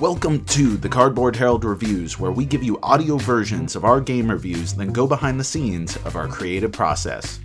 Welcome to the Cardboard Herald Reviews, where we give you audio versions of our game reviews, then go behind the scenes of our creative process.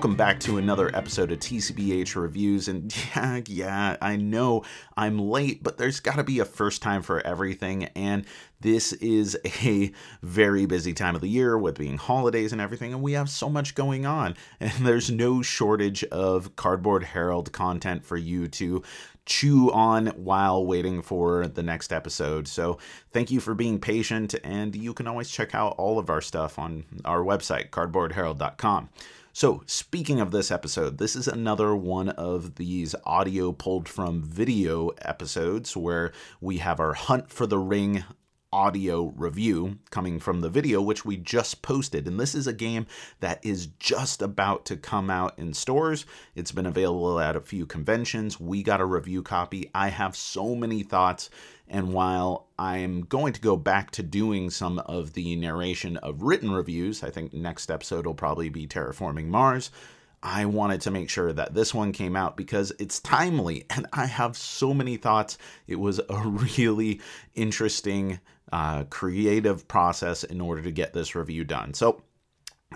Welcome back to another episode of TCBH Reviews. And yeah, yeah, I know I'm late, but there's got to be a first time for everything. And this is a very busy time of the year with being holidays and everything, and we have so much going on. And there's no shortage of Cardboard Herald content for you to chew on while waiting for the next episode. So, thank you for being patient, and you can always check out all of our stuff on our website, cardboardherald.com. So, speaking of this episode, this is another one of these audio pulled from video episodes where we have our Hunt for the Ring audio review coming from the video, which we just posted. And this is a game that is just about to come out in stores. It's been available at a few conventions. We got a review copy. I have so many thoughts. And while I'm going to go back to doing some of the narration of written reviews, I think next episode will probably be Terraforming Mars. I wanted to make sure that this one came out because it's timely and I have so many thoughts. It was a really interesting, uh, creative process in order to get this review done. So,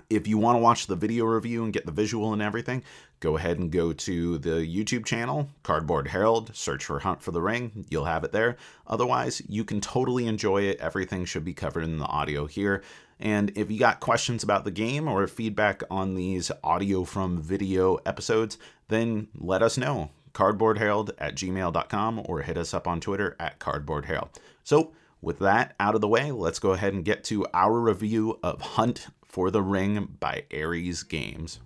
if you want to watch the video review and get the visual and everything, go ahead and go to the YouTube channel, Cardboard Herald, search for Hunt for the Ring. You'll have it there. Otherwise, you can totally enjoy it. Everything should be covered in the audio here. And if you got questions about the game or feedback on these audio from video episodes, then let us know. Cardboard Herald at gmail.com or hit us up on Twitter at Cardboard Herald. So, with that out of the way, let's go ahead and get to our review of Hunt for the Ring by Ares Games.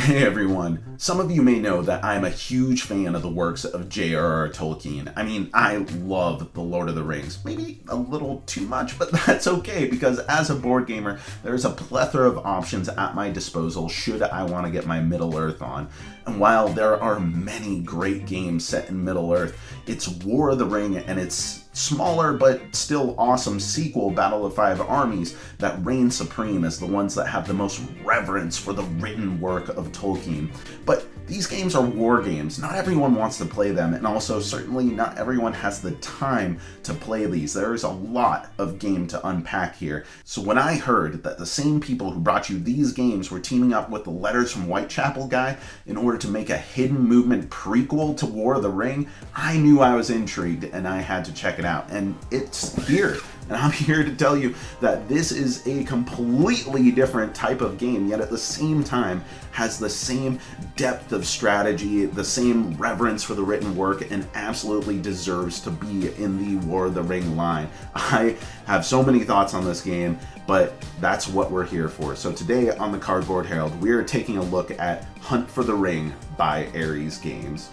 Hey everyone. Some of you may know that I'm a huge fan of the works of J.R.R. Tolkien. I mean, I love The Lord of the Rings. Maybe a little too much, but that's okay because as a board gamer, there's a plethora of options at my disposal should I want to get my Middle Earth on. And while there are many great games set in Middle Earth, it's War of the Ring and its smaller but still awesome sequel, Battle of Five Armies, that reign supreme as the ones that have the most reverence for the written work of Tolkien. But these games are war games. Not everyone wants to play them, and also, certainly, not everyone has the time to play these. There is a lot of game to unpack here. So, when I heard that the same people who brought you these games were teaming up with the Letters from Whitechapel guy in order to make a hidden movement prequel to War of the Ring, I knew I was intrigued and I had to check it out. And it's here. And I'm here to tell you that this is a completely different type of game, yet at the same time has the same depth of strategy, the same reverence for the written work, and absolutely deserves to be in the War of the Ring line. I have so many thoughts on this game, but that's what we're here for. So today on the Cardboard Herald, we are taking a look at Hunt for the Ring by Ares Games.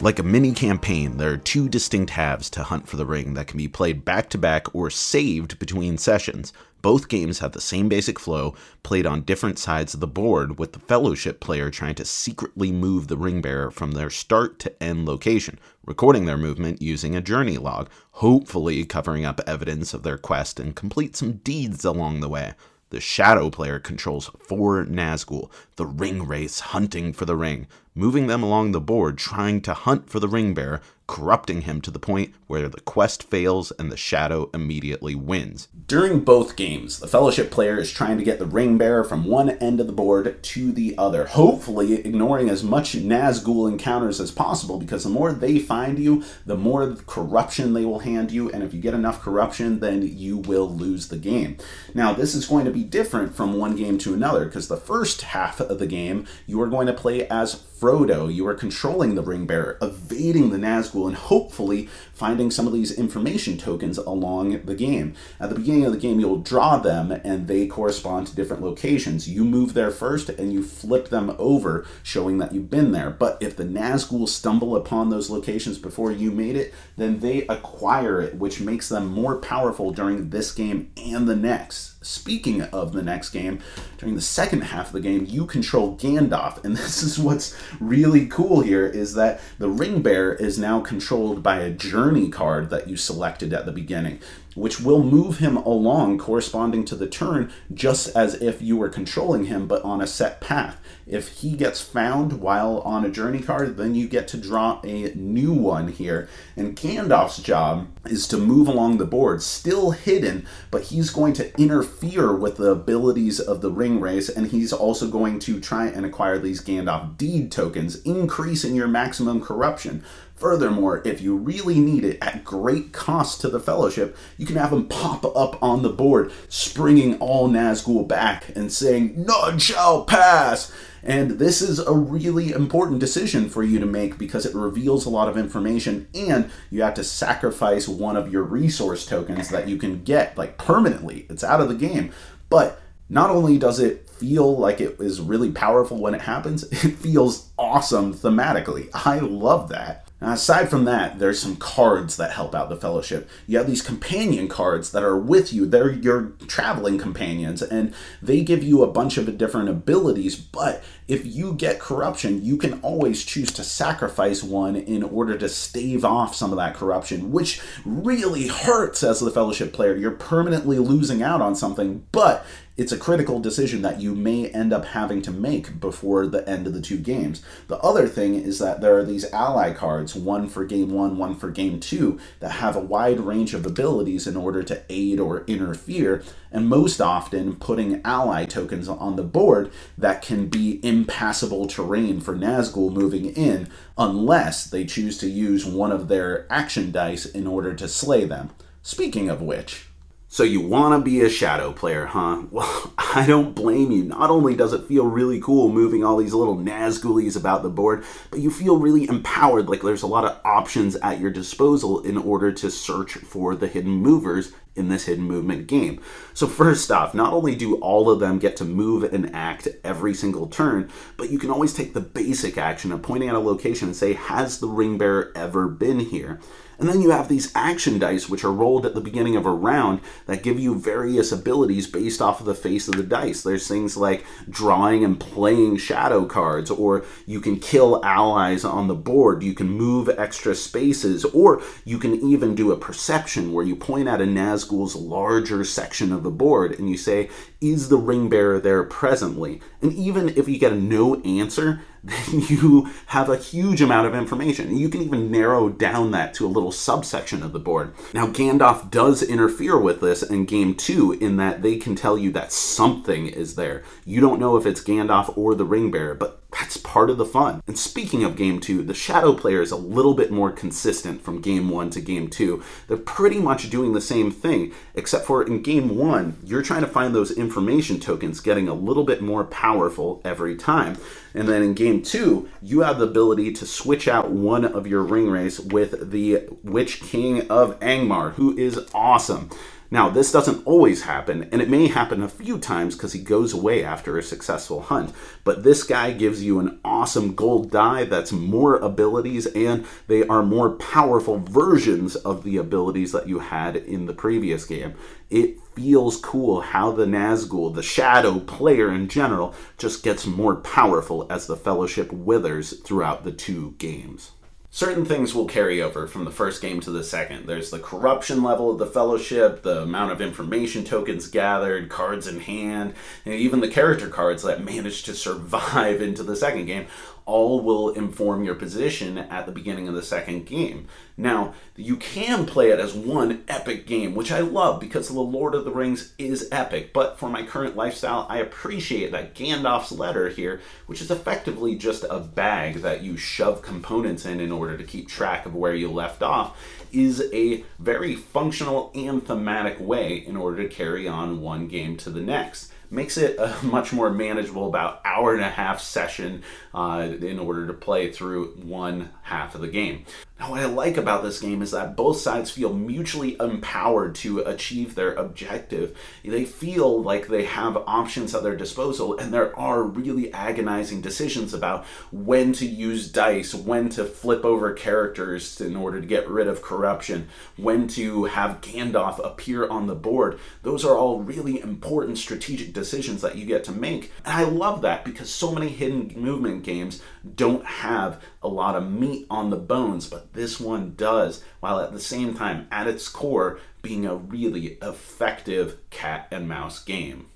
Like a mini campaign, there are two distinct halves to Hunt for the Ring that can be played back to back or saved between sessions. Both games have the same basic flow, played on different sides of the board, with the Fellowship player trying to secretly move the ring bearer from their start to end location, recording their movement using a journey log, hopefully covering up evidence of their quest and complete some deeds along the way. The Shadow player controls four Nazgul, the ring wraiths hunting for the ring, moving them along the board trying to hunt for the ring bearer, corrupting him to the point where the quest fails and the Shadow immediately wins. During both games, the Fellowship player is trying to get the ring bearer from one end of the board to the other, hopefully ignoring as much Nazgul encounters as possible because the more they find you, the more corruption they will hand you, and if you get enough corruption, then you will lose the game. Now, this is going to be different from one game to another because the first half of the game, you are going to play as Frodo, you are controlling the ring bearer, evading the Nazgul, and hopefully finding some of these information tokens along the game. At the beginning of the game, you'll draw them and they correspond to different locations. You move there first and you flip them over, showing that you've been there. But if the Nazgul stumble upon those locations before you made it, then they acquire it, which makes them more powerful during this game and the next. Speaking of the next game, during the second half of the game, you control Gandalf, and this is what's really cool here is that the ring bearer is now controlled by a journey card that you selected at the beginning which will move him along corresponding to the turn just as if you were controlling him but on a set path. If he gets found while on a journey card, then you get to draw a new one here. And Gandalf's job is to move along the board, still hidden, but he's going to interfere with the abilities of the ring wraiths, and he's also going to try and acquire these Gandalf deed tokens, increasing your maximum corruption. Furthermore, if you really need it at great cost to the Fellowship, you can have them pop up on the board, springing all Nazgul back and saying, None shall pass! And this is a really important decision for you to make because it reveals a lot of information and you have to sacrifice one of your resource tokens that you can get like permanently. It's out of the game. But not only does it feel like it is really powerful when it happens, it feels awesome thematically. I love that. Now, aside from that, there's some cards that help out the fellowship. You have these companion cards that are with you. They're your traveling companions, and they give you a bunch of different abilities. But if you get corruption, you can always choose to sacrifice one in order to stave off some of that corruption, which really hurts as the fellowship player. You're permanently losing out on something, but it's a critical decision that you may end up having to make before the end of the two games. The other thing is that there are these ally cards, one for game one, one for game two, that have a wide range of abilities in order to aid or interfere, and most often putting ally tokens on the board that can be impassable terrain for Nazgul moving in, unless they choose to use one of their action dice in order to slay them. Speaking of which, so you want to be a shadow player, huh? Well, I don't blame you. Not only does it feel really cool moving all these little Nazgulies about the board, but you feel really empowered, like there's a lot of options at your disposal in order to search for the hidden movers in this hidden movement game. So first off, not only do all of them get to move and act every single turn, but you can always take the basic action of pointing at a location and say, has the ring bearer ever been here? And then you have these action dice, which are rolled at the beginning of a round that give you various abilities based off of the face of the dice. There's things like drawing and playing shadow cards, or you can kill allies on the board, you can move extra spaces, or you can even do a perception where you point at a Nazgul's larger section of the board and you say, Is the ring bearer there presently? And even if you get a no answer, then you have a huge amount of information. You can even narrow down that to a little subsection of the board. Now, Gandalf does interfere with this in game two in that they can tell you that something is there. You don't know if it's Gandalf or the ring bearer, but that's part of the fun. And speaking of game two, the shadow player is a little bit more consistent from game one to game two. They're pretty much doing the same thing, except for in game one, you're trying to find those information tokens getting a little bit more powerful every time. And then in game two, you have the ability to switch out one of your ring wraiths with the Witch King of Angmar, who is awesome. Now, this doesn't always happen, and it may happen a few times because he goes away after a successful hunt. But this guy gives you an awesome gold die that's more abilities, and they are more powerful versions of the abilities that you had in the previous game. It feels cool how the Nazgul, the shadow player in general, just gets more powerful as the Fellowship withers throughout the two games certain things will carry over from the first game to the second. There's the corruption level of the fellowship, the amount of information tokens gathered, cards in hand, and even the character cards that managed to survive into the second game all will inform your position at the beginning of the second game. Now, you can play it as one epic game, which I love because The Lord of the Rings is epic, but for my current lifestyle, I appreciate that Gandalf's letter here, which is effectively just a bag that you shove components in in order to keep track of where you left off, is a very functional and thematic way in order to carry on one game to the next. Makes it a much more manageable, about hour and a half session uh, in order to play through one half of the game. Now, what I like about this game is that both sides feel mutually empowered to achieve their objective. They feel like they have options at their disposal, and there are really agonizing decisions about when to use dice, when to flip over characters in order to get rid of corruption, when to have Gandalf appear on the board. Those are all really important strategic decisions that you get to make. And I love that because so many hidden movement games don't have a lot of meat on the bones, but this one does, while at the same time, at its core, being a really effective cat and mouse game.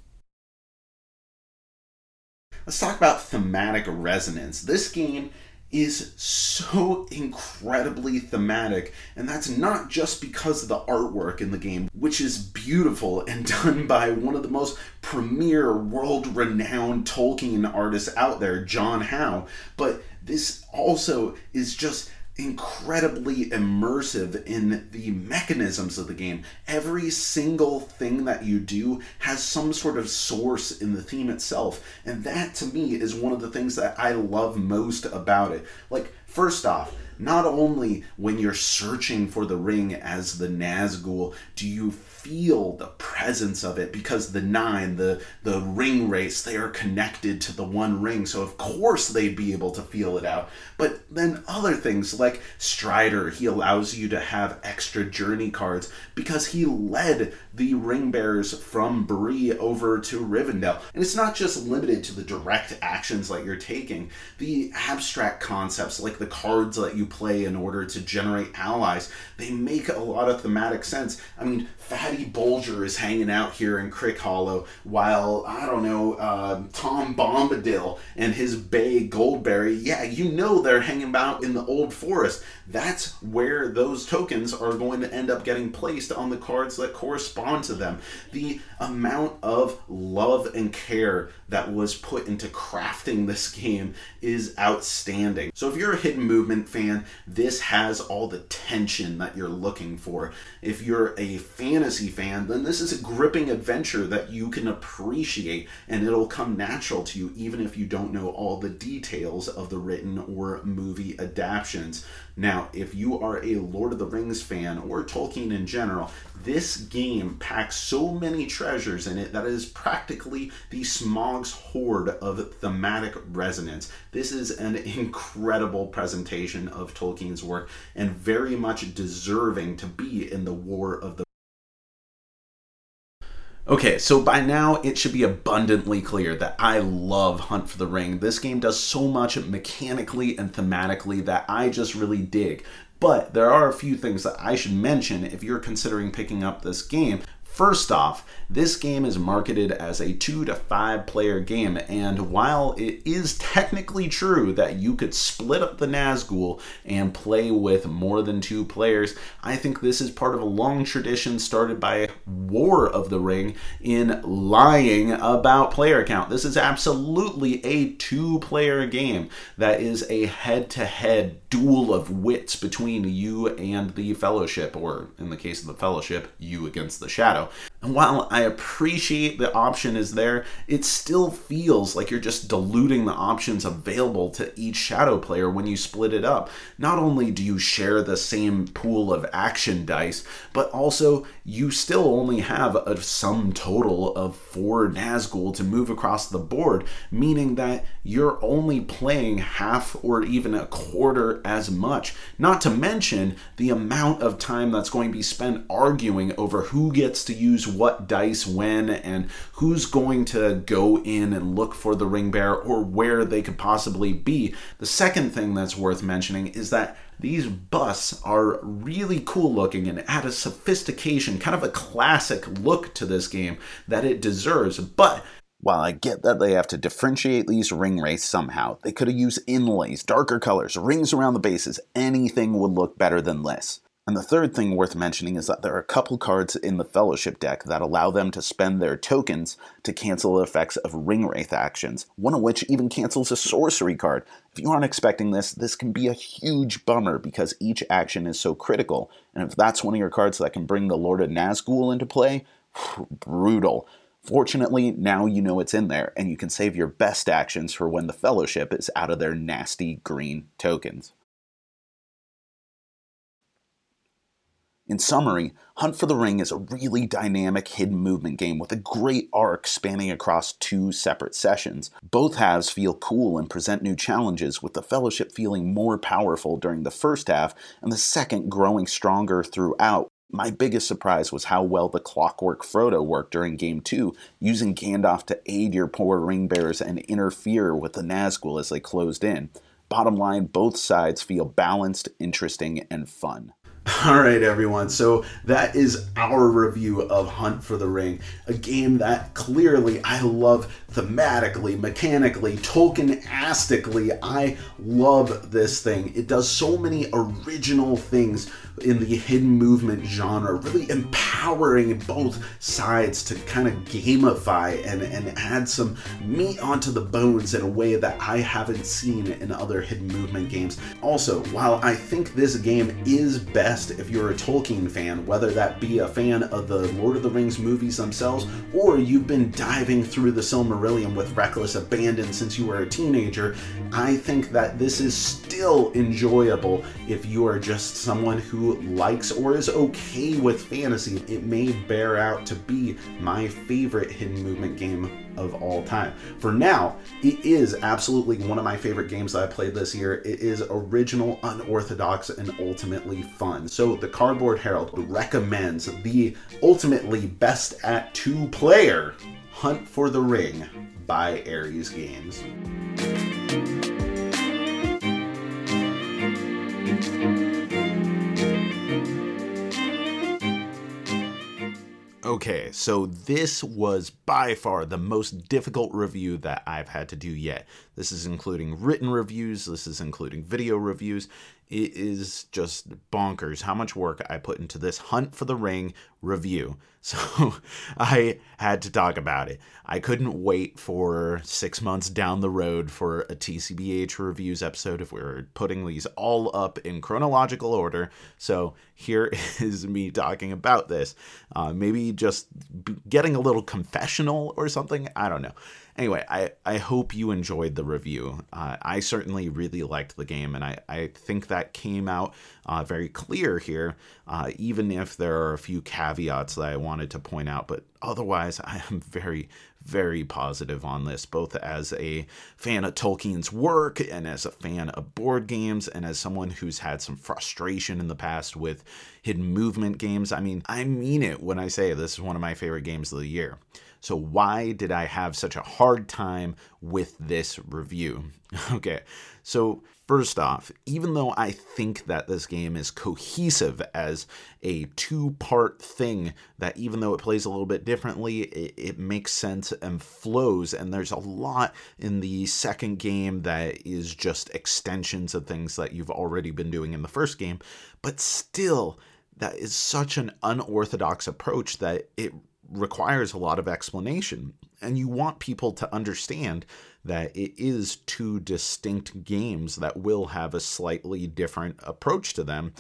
Let's talk about thematic resonance. This game is so incredibly thematic, and that's not just because of the artwork in the game, which is beautiful and done by one of the most premier, world renowned Tolkien artists out there, John Howe, but this also is just incredibly immersive in the mechanisms of the game. Every single thing that you do has some sort of source in the theme itself, and that to me is one of the things that I love most about it. Like, first off, not only when you're searching for the ring as the Nazgul do you feel the presence of it because the nine, the the ring wraiths, they are connected to the one ring, so of course they'd be able to feel it out. But then other things like Strider, he allows you to have extra journey cards because he led the ring bearers from Bree over to Rivendell. And it's not just limited to the direct actions that you're taking. The abstract concepts like the cards that you play in order to generate allies, they make a lot of thematic sense. I mean, Bolger is hanging out here in Crickhollow while, I don't know, uh, Tom Bombadil and his Bay Goldberry, yeah, you know they're hanging out in the Old Forest. That's where those tokens are going to end up getting placed on the cards that correspond to them. The amount of love and care that was put into crafting this game is outstanding. So if you're a hidden movement fan, this has all the tension that you're looking for. If you're a fantasy fan, then this is a gripping adventure that you can appreciate and it'll come natural to you even if you don't know all the details of the written or movie adaptations. Now, if you are a Lord of the Rings fan or Tolkien in general, this game packs so many treasures in it that it is practically the Smaug's Hoard of thematic resonance. This is an incredible presentation of Tolkien's work and very much deserving to be in the War of the Okay, so by now it should be abundantly clear that I love Hunt for the Ring. This game does so much mechanically and thematically that I just really dig. But there are a few things that I should mention if you're considering picking up this game. First off, this game is marketed as a two to five player game, and while it is technically true that you could split up the Nazgul and play with more than two players, I think this is part of a long tradition started by War of the Ring in lying about player count. This is absolutely a two player game that is a head to head duel of wits between you and the Fellowship, or in the case of the Fellowship, you against the Shadow. And while I appreciate the option is there, it still feels like you're just diluting the options available to each Shadow player when you split it up. Not only do you share the same pool of action dice, but also you still only have a sum total of four Nazgul to move across the board, meaning that you're only playing half or even a quarter as much. Not to mention the amount of time that's going to be spent arguing over who gets to use what dice when and who's going to go in and look for the ring bearer or where they could possibly be. The second thing that's worth mentioning is that these busts are really cool looking and add a sophistication, kind of a classic look to this game that it deserves. But while I get that they have to differentiate these ring wraiths somehow, they could have used inlays, darker colors, rings around the bases. Anything would look better than this. And the third thing worth mentioning is that there are a couple cards in the Fellowship deck that allow them to spend their tokens to cancel the effects of Ringwraith actions, one of which even cancels a sorcery card. If you aren't expecting this, this can be a huge bummer because each action is so critical, and if that's one of your cards that can bring the Lord of Nazgul into play, brutal. Fortunately, now you know it's in there, and you can save your best actions for when the Fellowship is out of their nasty green tokens. In summary, Hunt for the Ring is a really dynamic hidden movement game with a great arc spanning across two separate sessions. Both halves feel cool and present new challenges, with the Fellowship feeling more powerful during the first half and the second growing stronger throughout. My biggest surprise was how well the clockwork Frodo worked during Game 2, using Gandalf to aid your poor ring bearers and interfere with the Nazgul as they closed in. Bottom line, both sides feel balanced, interesting, and fun. All right, everyone. So that is our review of Hunt for the Ring, a game that clearly I love thematically, mechanically, Tolkien-astically. I love this thing. It does so many original things in the hidden movement genre, really empowering both sides to kind of gamify and, and add some meat onto the bones in a way that I haven't seen in other hidden movement games. Also, while I think this game is best if you're a Tolkien fan, whether that be a fan of the Lord of the Rings movies themselves, or you've been diving through the Silmarillion with reckless abandon since you were a teenager, I think that this is still enjoyable if you are just someone who likes or is okay with fantasy, it may bear out to be my favorite hidden movement game of all time. For now, it is absolutely one of my favorite games that I played this year. It is original, unorthodox, and ultimately fun. So, the Cardboard Herald recommends the ultimately best at two player Hunt for the Ring by Ares Games. Okay, so this was by far the most difficult review that I've had to do yet. This is including written reviews, this is including video reviews. It is just bonkers how much work I put into this Hunt for the Ring review. So I had to talk about it. I couldn't wait for six months down the road for a TCBH reviews episode if we were putting these all up in chronological order. So here is me talking about this. Uh, maybe just getting a little confessional or something. I don't know anyway, I, I hope you enjoyed the review. Uh, I certainly really liked the game, and I, I think that came out uh, very clear here, uh, even if there are a few caveats that I wanted to point out. But otherwise, I am very, very positive on this, both as a fan of Tolkien's work and as a fan of board games, and as someone who's had some frustration in the past with hidden movement games. I mean, I mean it when I say this is one of my favorite games of the year. So, why did I have such a hard time with this review? Okay, so first off, even though I think that this game is cohesive as a two part thing, that even though it plays a little bit differently, it, it, makes sense and flows, and there's a lot in the second game that is just extensions of things that you've already been doing in the first game, but still, that is such an unorthodox approach that it requires a lot of explanation. And you want people to understand that it is two distinct games that will have a slightly different approach to them.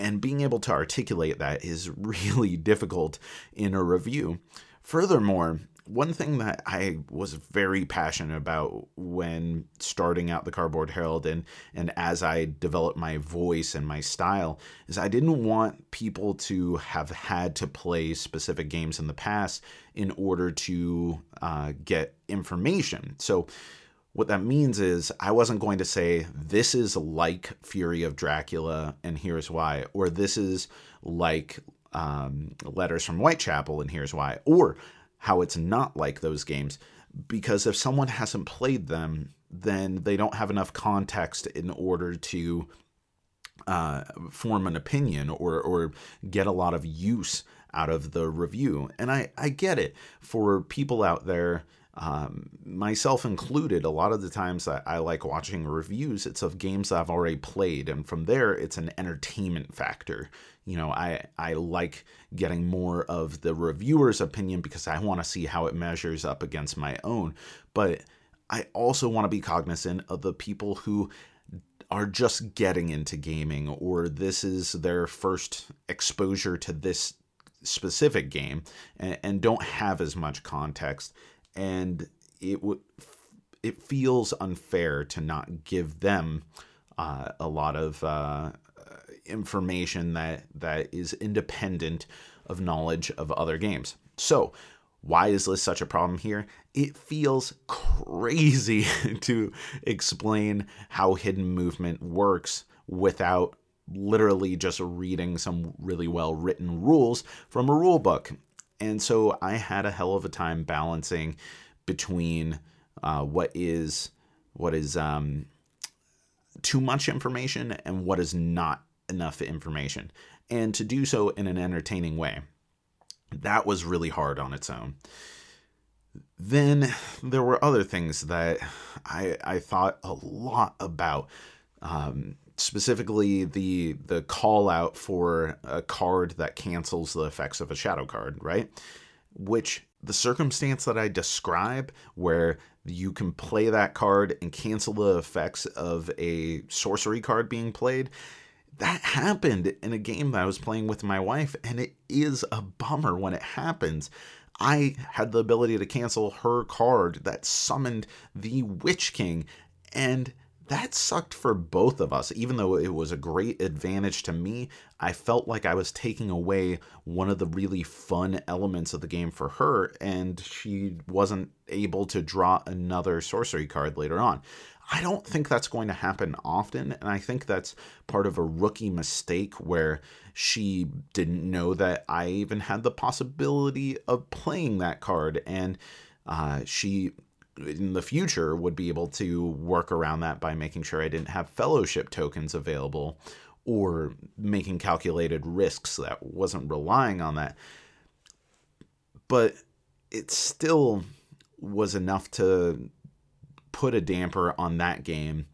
And being able to articulate that is really difficult in a review. Furthermore, one thing that I was very passionate about when starting out the Cardboard Herald and and as I developed my voice and my style is I didn't want people to have had to play specific games in the past in order to uh, get information. So what that means is I wasn't going to say this is like Fury of Dracula and here's why, or this is like um, Letters from Whitechapel and here's why, or how it's not like those games because if someone hasn't played them, then they don't have enough context in order to uh, form an opinion or or get a lot of use out of the review. And I I get it for people out there um, myself included, a lot of the times I, I, like watching reviews, it's of games I've already played, and from there, it's an entertainment factor. You know, I I like getting more of the reviewer's opinion because I want to see how it measures up against my own. But I also want to be cognizant of the people who are just getting into gaming, or this is their first exposure to this specific game and, and don't have as much context and it would it feels unfair to not give them uh, a lot of uh, information that that is independent of knowledge of other games. So, why is this such a problem here? It feels crazy to explain how hidden movement works without literally just reading some really well written rules from a rule book. And so I had a hell of a time balancing between uh, what is what is um, too much information and what is not enough information, and to do so in an entertaining way. That was really hard on its own. Then there were other things that I, I thought a lot about. Um, specifically the the call out for a card that cancels the effects of a shadow card, right? Which the circumstance that I describe, where you can play that card and cancel the effects of a sorcery card being played, that happened in a game that I was playing with my wife, and it is a bummer when it happens. I had the ability to cancel her card that summoned the Witch King, and that sucked for both of us. Even though it was a great advantage to me, I felt like I was taking away one of the really fun elements of the game for her, and she wasn't able to draw another sorcery card later on. I don't think that's going to happen often, and I think that's part of a rookie mistake where she didn't know that I even had the possibility of playing that card, and uh, she in the future would be able to work around that by making sure I didn't have fellowship tokens available or making calculated risks that wasn't relying on that. But it still was enough to put a damper on that game.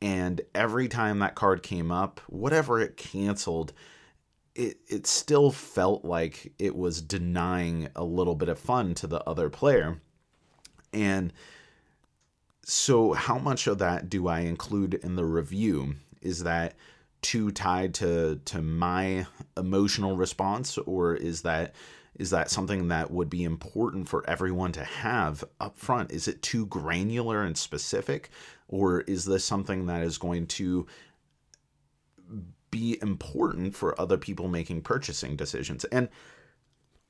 And every time that card came up, whatever it canceled, it, it still felt like it was denying a little bit of fun to the other player. And so, how much of that do I include in the review? Is that too tied to to my emotional response, or is that is that something that would be important for everyone to have up front? Is it too granular and specific, or is this something that is going to be important for other people making purchasing decisions? And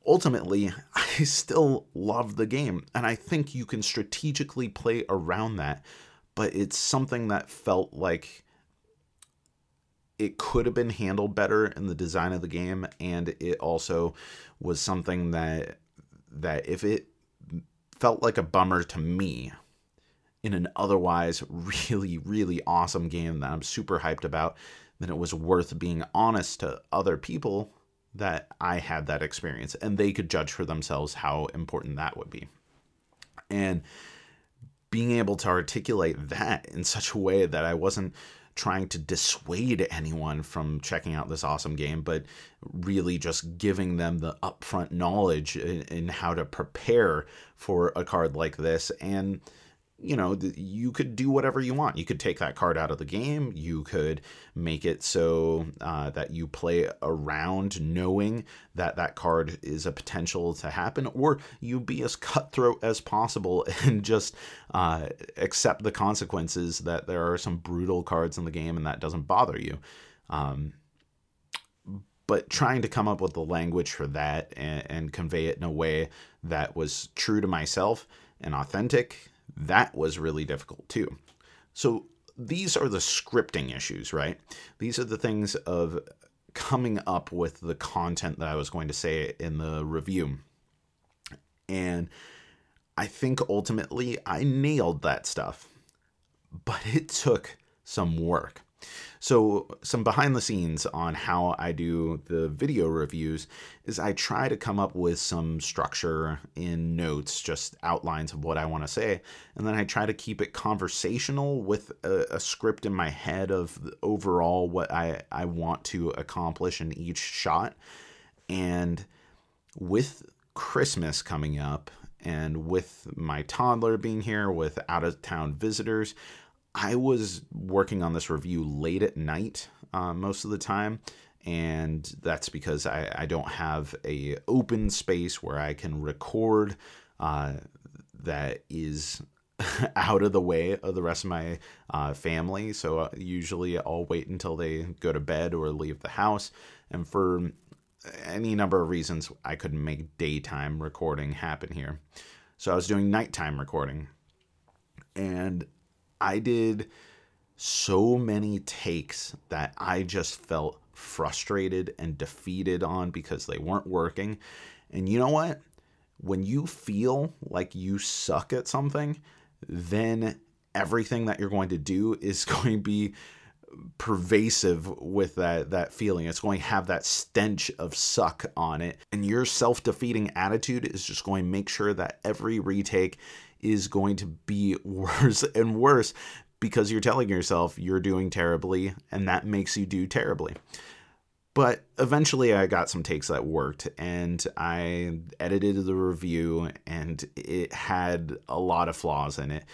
ultimately, I still love the game, and I think you can strategically play around that, but it's something that felt like it could have been handled better in the design of the game, and it also was something that that if it felt like a bummer to me in an otherwise really really awesome game that I'm super hyped about, then it was worth being honest to other people that I had that experience and they could judge for themselves how important that would be. And being able to articulate that in such a way that I wasn't trying to dissuade anyone from checking out this awesome game, but really just giving them the upfront knowledge in, in how to prepare for a card like this and you know, you could do whatever you want. You could take that card out of the game. You could make it so uh, that you play around knowing that that card is a potential to happen, or you be as cutthroat as possible and just uh, accept the consequences that there are some brutal cards in the game and that doesn't bother you. Um, but trying to come up with the language for that and, and convey it in a way that was true to myself and authentic that was really difficult too. So these are the scripting issues, right? These are the things of coming up with the content that I was going to say in the review. And I think ultimately I nailed that stuff, but it took some work. So, some behind the scenes on how I do the video reviews is I try to come up with some structure in notes, just outlines of what I want to say, and then I try to keep it conversational with a, a script in my head of overall what I, I want to accomplish in each shot. And with Christmas coming up, and with my toddler being here, with out of town visitors, I was working on this review late at night uh, most of the time, and that's because I, I don't have a open space where I can record uh, that is out of the way of the rest of my uh, family. So uh, usually I'll wait until they go to bed or leave the house. And for any number of reasons, I couldn't make daytime recording happen here. So I was doing nighttime recording. And I did so many takes that I just felt frustrated and defeated on because they weren't working. And you know what? When you feel like you suck at something, then everything that you're going to do is going to be pervasive with that that feeling. It's going to have that stench of suck on it. And your self-defeating attitude is just going to make sure that every retake is going to be worse and worse because you're telling yourself you're doing terribly and that makes you do terribly. But eventually I got some takes that worked and I edited the review and it had a lot of flaws in it.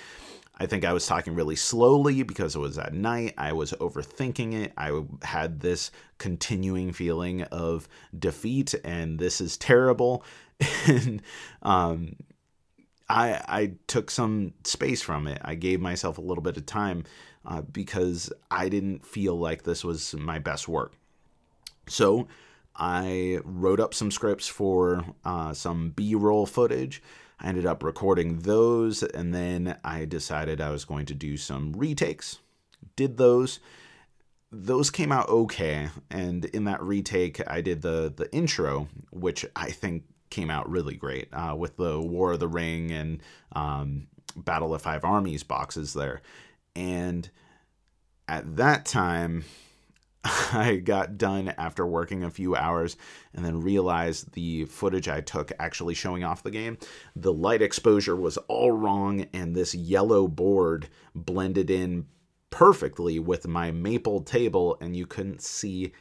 I think I was talking really slowly because it was at night. I was overthinking it. I had this continuing feeling of defeat and this is terrible. and um, I I took some space from it. I gave myself a little bit of time uh, because I didn't feel like this was my best work. So I wrote up some scripts for uh, some B-roll footage. I ended up recording those, and then I decided I was going to do some retakes. Did those. Those came out okay, and in that retake, I did the the intro, which I think came out really great uh, with the War of the Ring and um, Battle of Five Armies boxes there. And at that time, I got done after working a few hours and then realized the footage I took actually showing off the game, the light exposure was all wrong, and this yellow board blended in perfectly with my maple table, and you couldn't see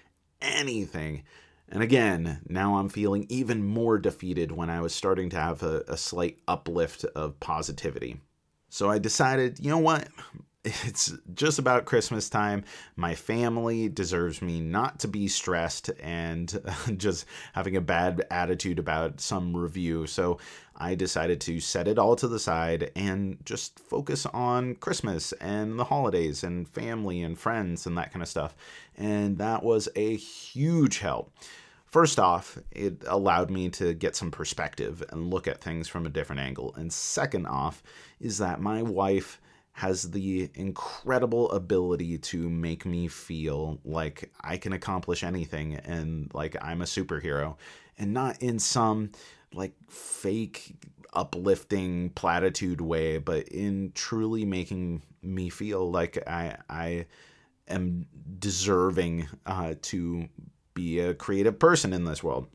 anything. And again, now I'm feeling even more defeated when I was starting to have a, a, slight uplift of positivity. So I decided, you know what? It's just about Christmas time. My family deserves me not to be stressed and just having a bad attitude about some review. So I decided to set it all to the side and just focus on Christmas and the holidays and family and friends and that kind of stuff. And that was a huge help. First off, it allowed me to get some perspective and look at things from a different angle. And second off, is that my wife has the incredible ability to make me feel like I can accomplish anything and like I'm a superhero and not in some like fake uplifting platitude way but in truly making me feel like I I am deserving uh, to be a creative person in this world.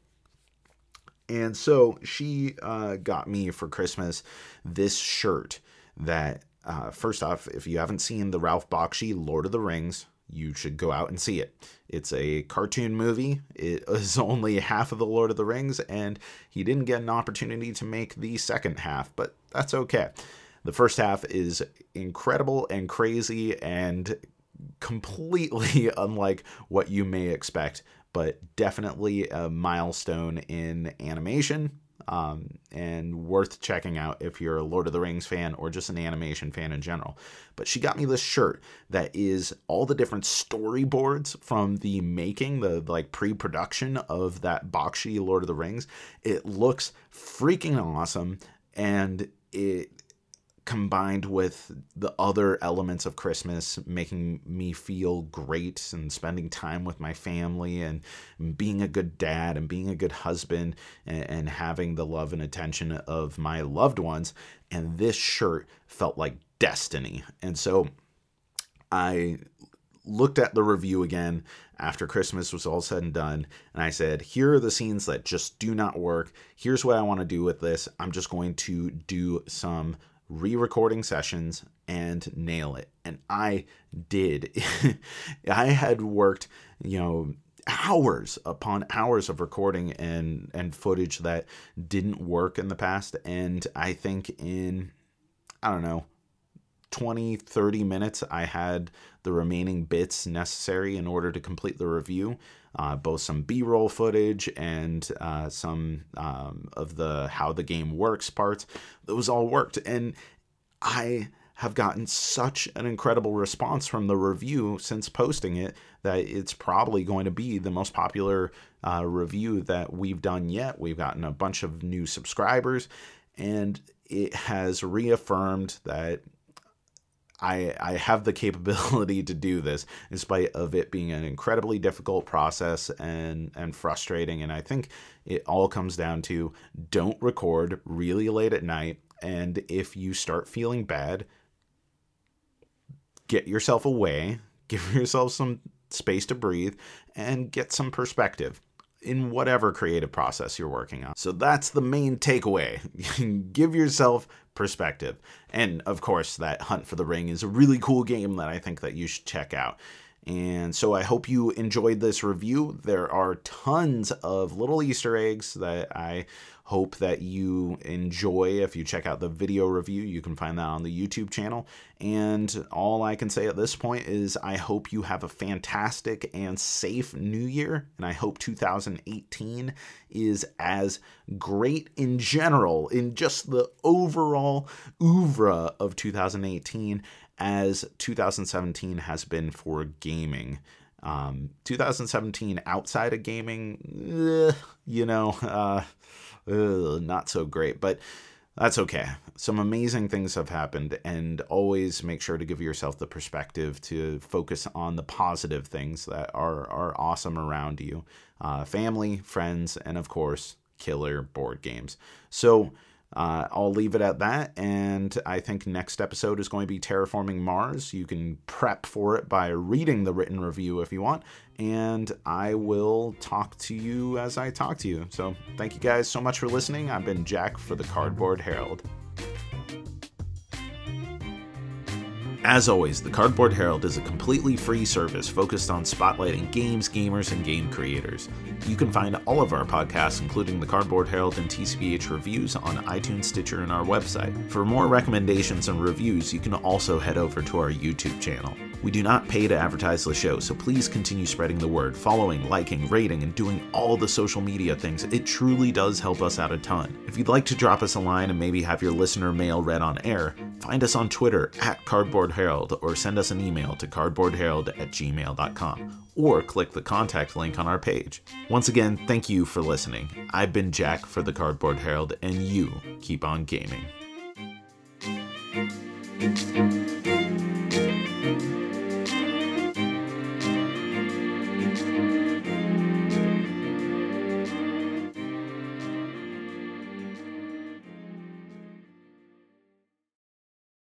And so she uh, got me for Christmas this shirt that, uh, first off, if you haven't seen the Ralph Bakshi Lord of the Rings, you should go out and see it. It's a cartoon movie. It is only half of the Lord of the Rings, and he didn't get an opportunity to make the second half, but that's okay. The first half is incredible and crazy and completely unlike what you may expect but definitely a milestone in animation um, and worth checking out if you're a Lord of the Rings fan or just an animation fan in general. But she got me this shirt that is all the different storyboards from the making, the like pre-production of that Bakshi Lord of the Rings. It looks freaking awesome, and it combined with the other elements of Christmas, making me feel great and spending time with my family and being a good dad and being a good husband and, and, having the love and attention of my loved ones. And this shirt felt like destiny. And so I looked at the review again after Christmas was all said and done, and I said, Here are the scenes that just do not work. Here's what I want to do with this. I'm just going to do some re recording sessions and nail it. And I did. I had worked, you know, hours upon hours of recording and and footage that didn't work in the past and I think in I don't know 20, 30 minutes, I had the remaining bits necessary in order to complete the review. Uh, both some b-roll footage and uh, some um, of the how the game works parts those all worked and i have gotten such an incredible response from the review since posting it that it's probably going to be the most popular uh, review that we've done yet we've gotten a bunch of new subscribers and it has reaffirmed that I, I have the capability to do this in spite of it being an incredibly difficult process and, and frustrating. And I think it all comes down to don't record really late at night. And if you start feeling bad, get yourself away, give yourself some space to breathe, and get some perspective in whatever creative process you're working on. So that's the main takeaway. Give yourself perspective. And of course, that Hunt for the Ring is a really cool game that I think that you should check out. And so I hope you enjoyed this review. There are tons of little Easter eggs that I hope that you enjoy. If you check out the video review, you can find that on the YouTube channel. And all I can say at this point is I hope you have a fantastic and safe new year. And I hope 2018 is as great in general, in just the overall oeuvre of 2018 as 2017 has been for gaming. Um, 2017 outside of gaming, eh, you know, uh, ugh, not so great, but that's okay. Some amazing things have happened, and always make sure to give yourself the perspective to focus on the positive things that are, are awesome around you uh, family, friends, and of course, killer board games. So, uh, I'll leave it at that. And I think next episode is going to be Terraforming Mars. You can prep for it by reading the written review if you want. And I will talk to you as I talk to you. So thank you guys so much for listening. I've been Jack for the Cardboard Herald. As always, the Cardboard Herald is a completely free service focused on spotlighting games, gamers, and game creators. You can find all of our podcasts, including the Cardboard Herald and TCBH reviews, on iTunes, Stitcher, and our website. For more recommendations and reviews, you can also head over to our YouTube channel. We do not pay to advertise the show, so please continue spreading the word, following, liking, rating, and doing all the social media things. It truly does help us out a ton. If you'd like to drop us a line and maybe have your listener mail read on air, find us on Twitter at Cardboard Herald or send us an email to cardboardherald at gmail.com or click the contact link on our page. Once again, thank you for listening. I've been Jack for the Cardboard Herald, and you keep on gaming.